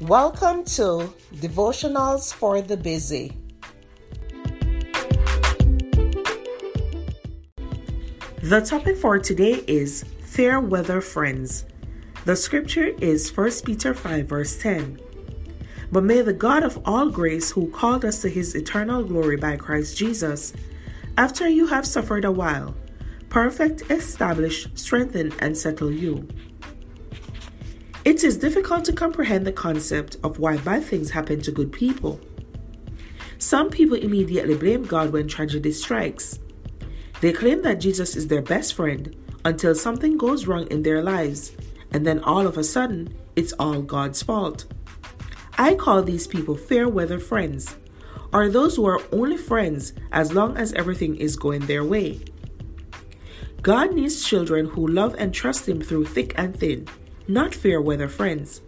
Welcome to Devotionals for the Busy. The topic for today is Fair Weather Friends. The scripture is 1 Peter 5, verse 10. But may the God of all grace, who called us to his eternal glory by Christ Jesus, after you have suffered a while, perfect, establish, strengthen, and settle you. It is difficult to comprehend the concept of why bad things happen to good people. Some people immediately blame God when tragedy strikes. They claim that Jesus is their best friend until something goes wrong in their lives, and then all of a sudden, it's all God's fault. I call these people fair weather friends, or those who are only friends as long as everything is going their way. God needs children who love and trust Him through thick and thin not fair weather friends.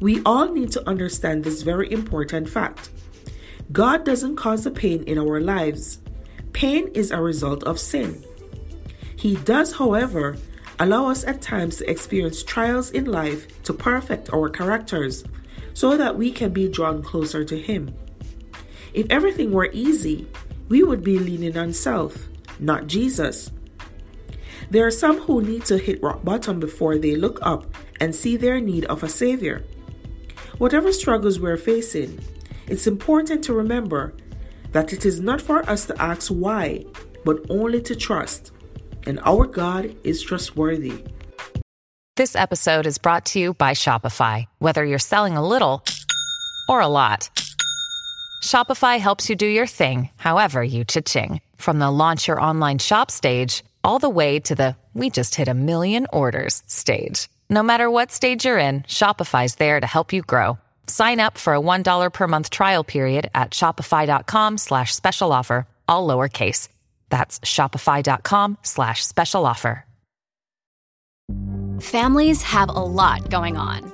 We all need to understand this very important fact. God doesn't cause the pain in our lives. Pain is a result of sin. He does, however, allow us at times to experience trials in life to perfect our characters so that we can be drawn closer to Him. If everything were easy, we would be leaning on self, not Jesus. There are some who need to hit rock bottom before they look up and see their need of a Savior. Whatever struggles we're facing, it's important to remember that it is not for us to ask why, but only to trust. And our God is trustworthy. This episode is brought to you by Shopify. Whether you're selling a little or a lot, Shopify helps you do your thing, however you cha-ching. From the launch your online shop stage, all the way to the we just hit a million orders stage. No matter what stage you're in, Shopify's there to help you grow. Sign up for a $1 per month trial period at shopify.com slash special offer, all lowercase. That's shopify.com slash special offer. Families have a lot going on.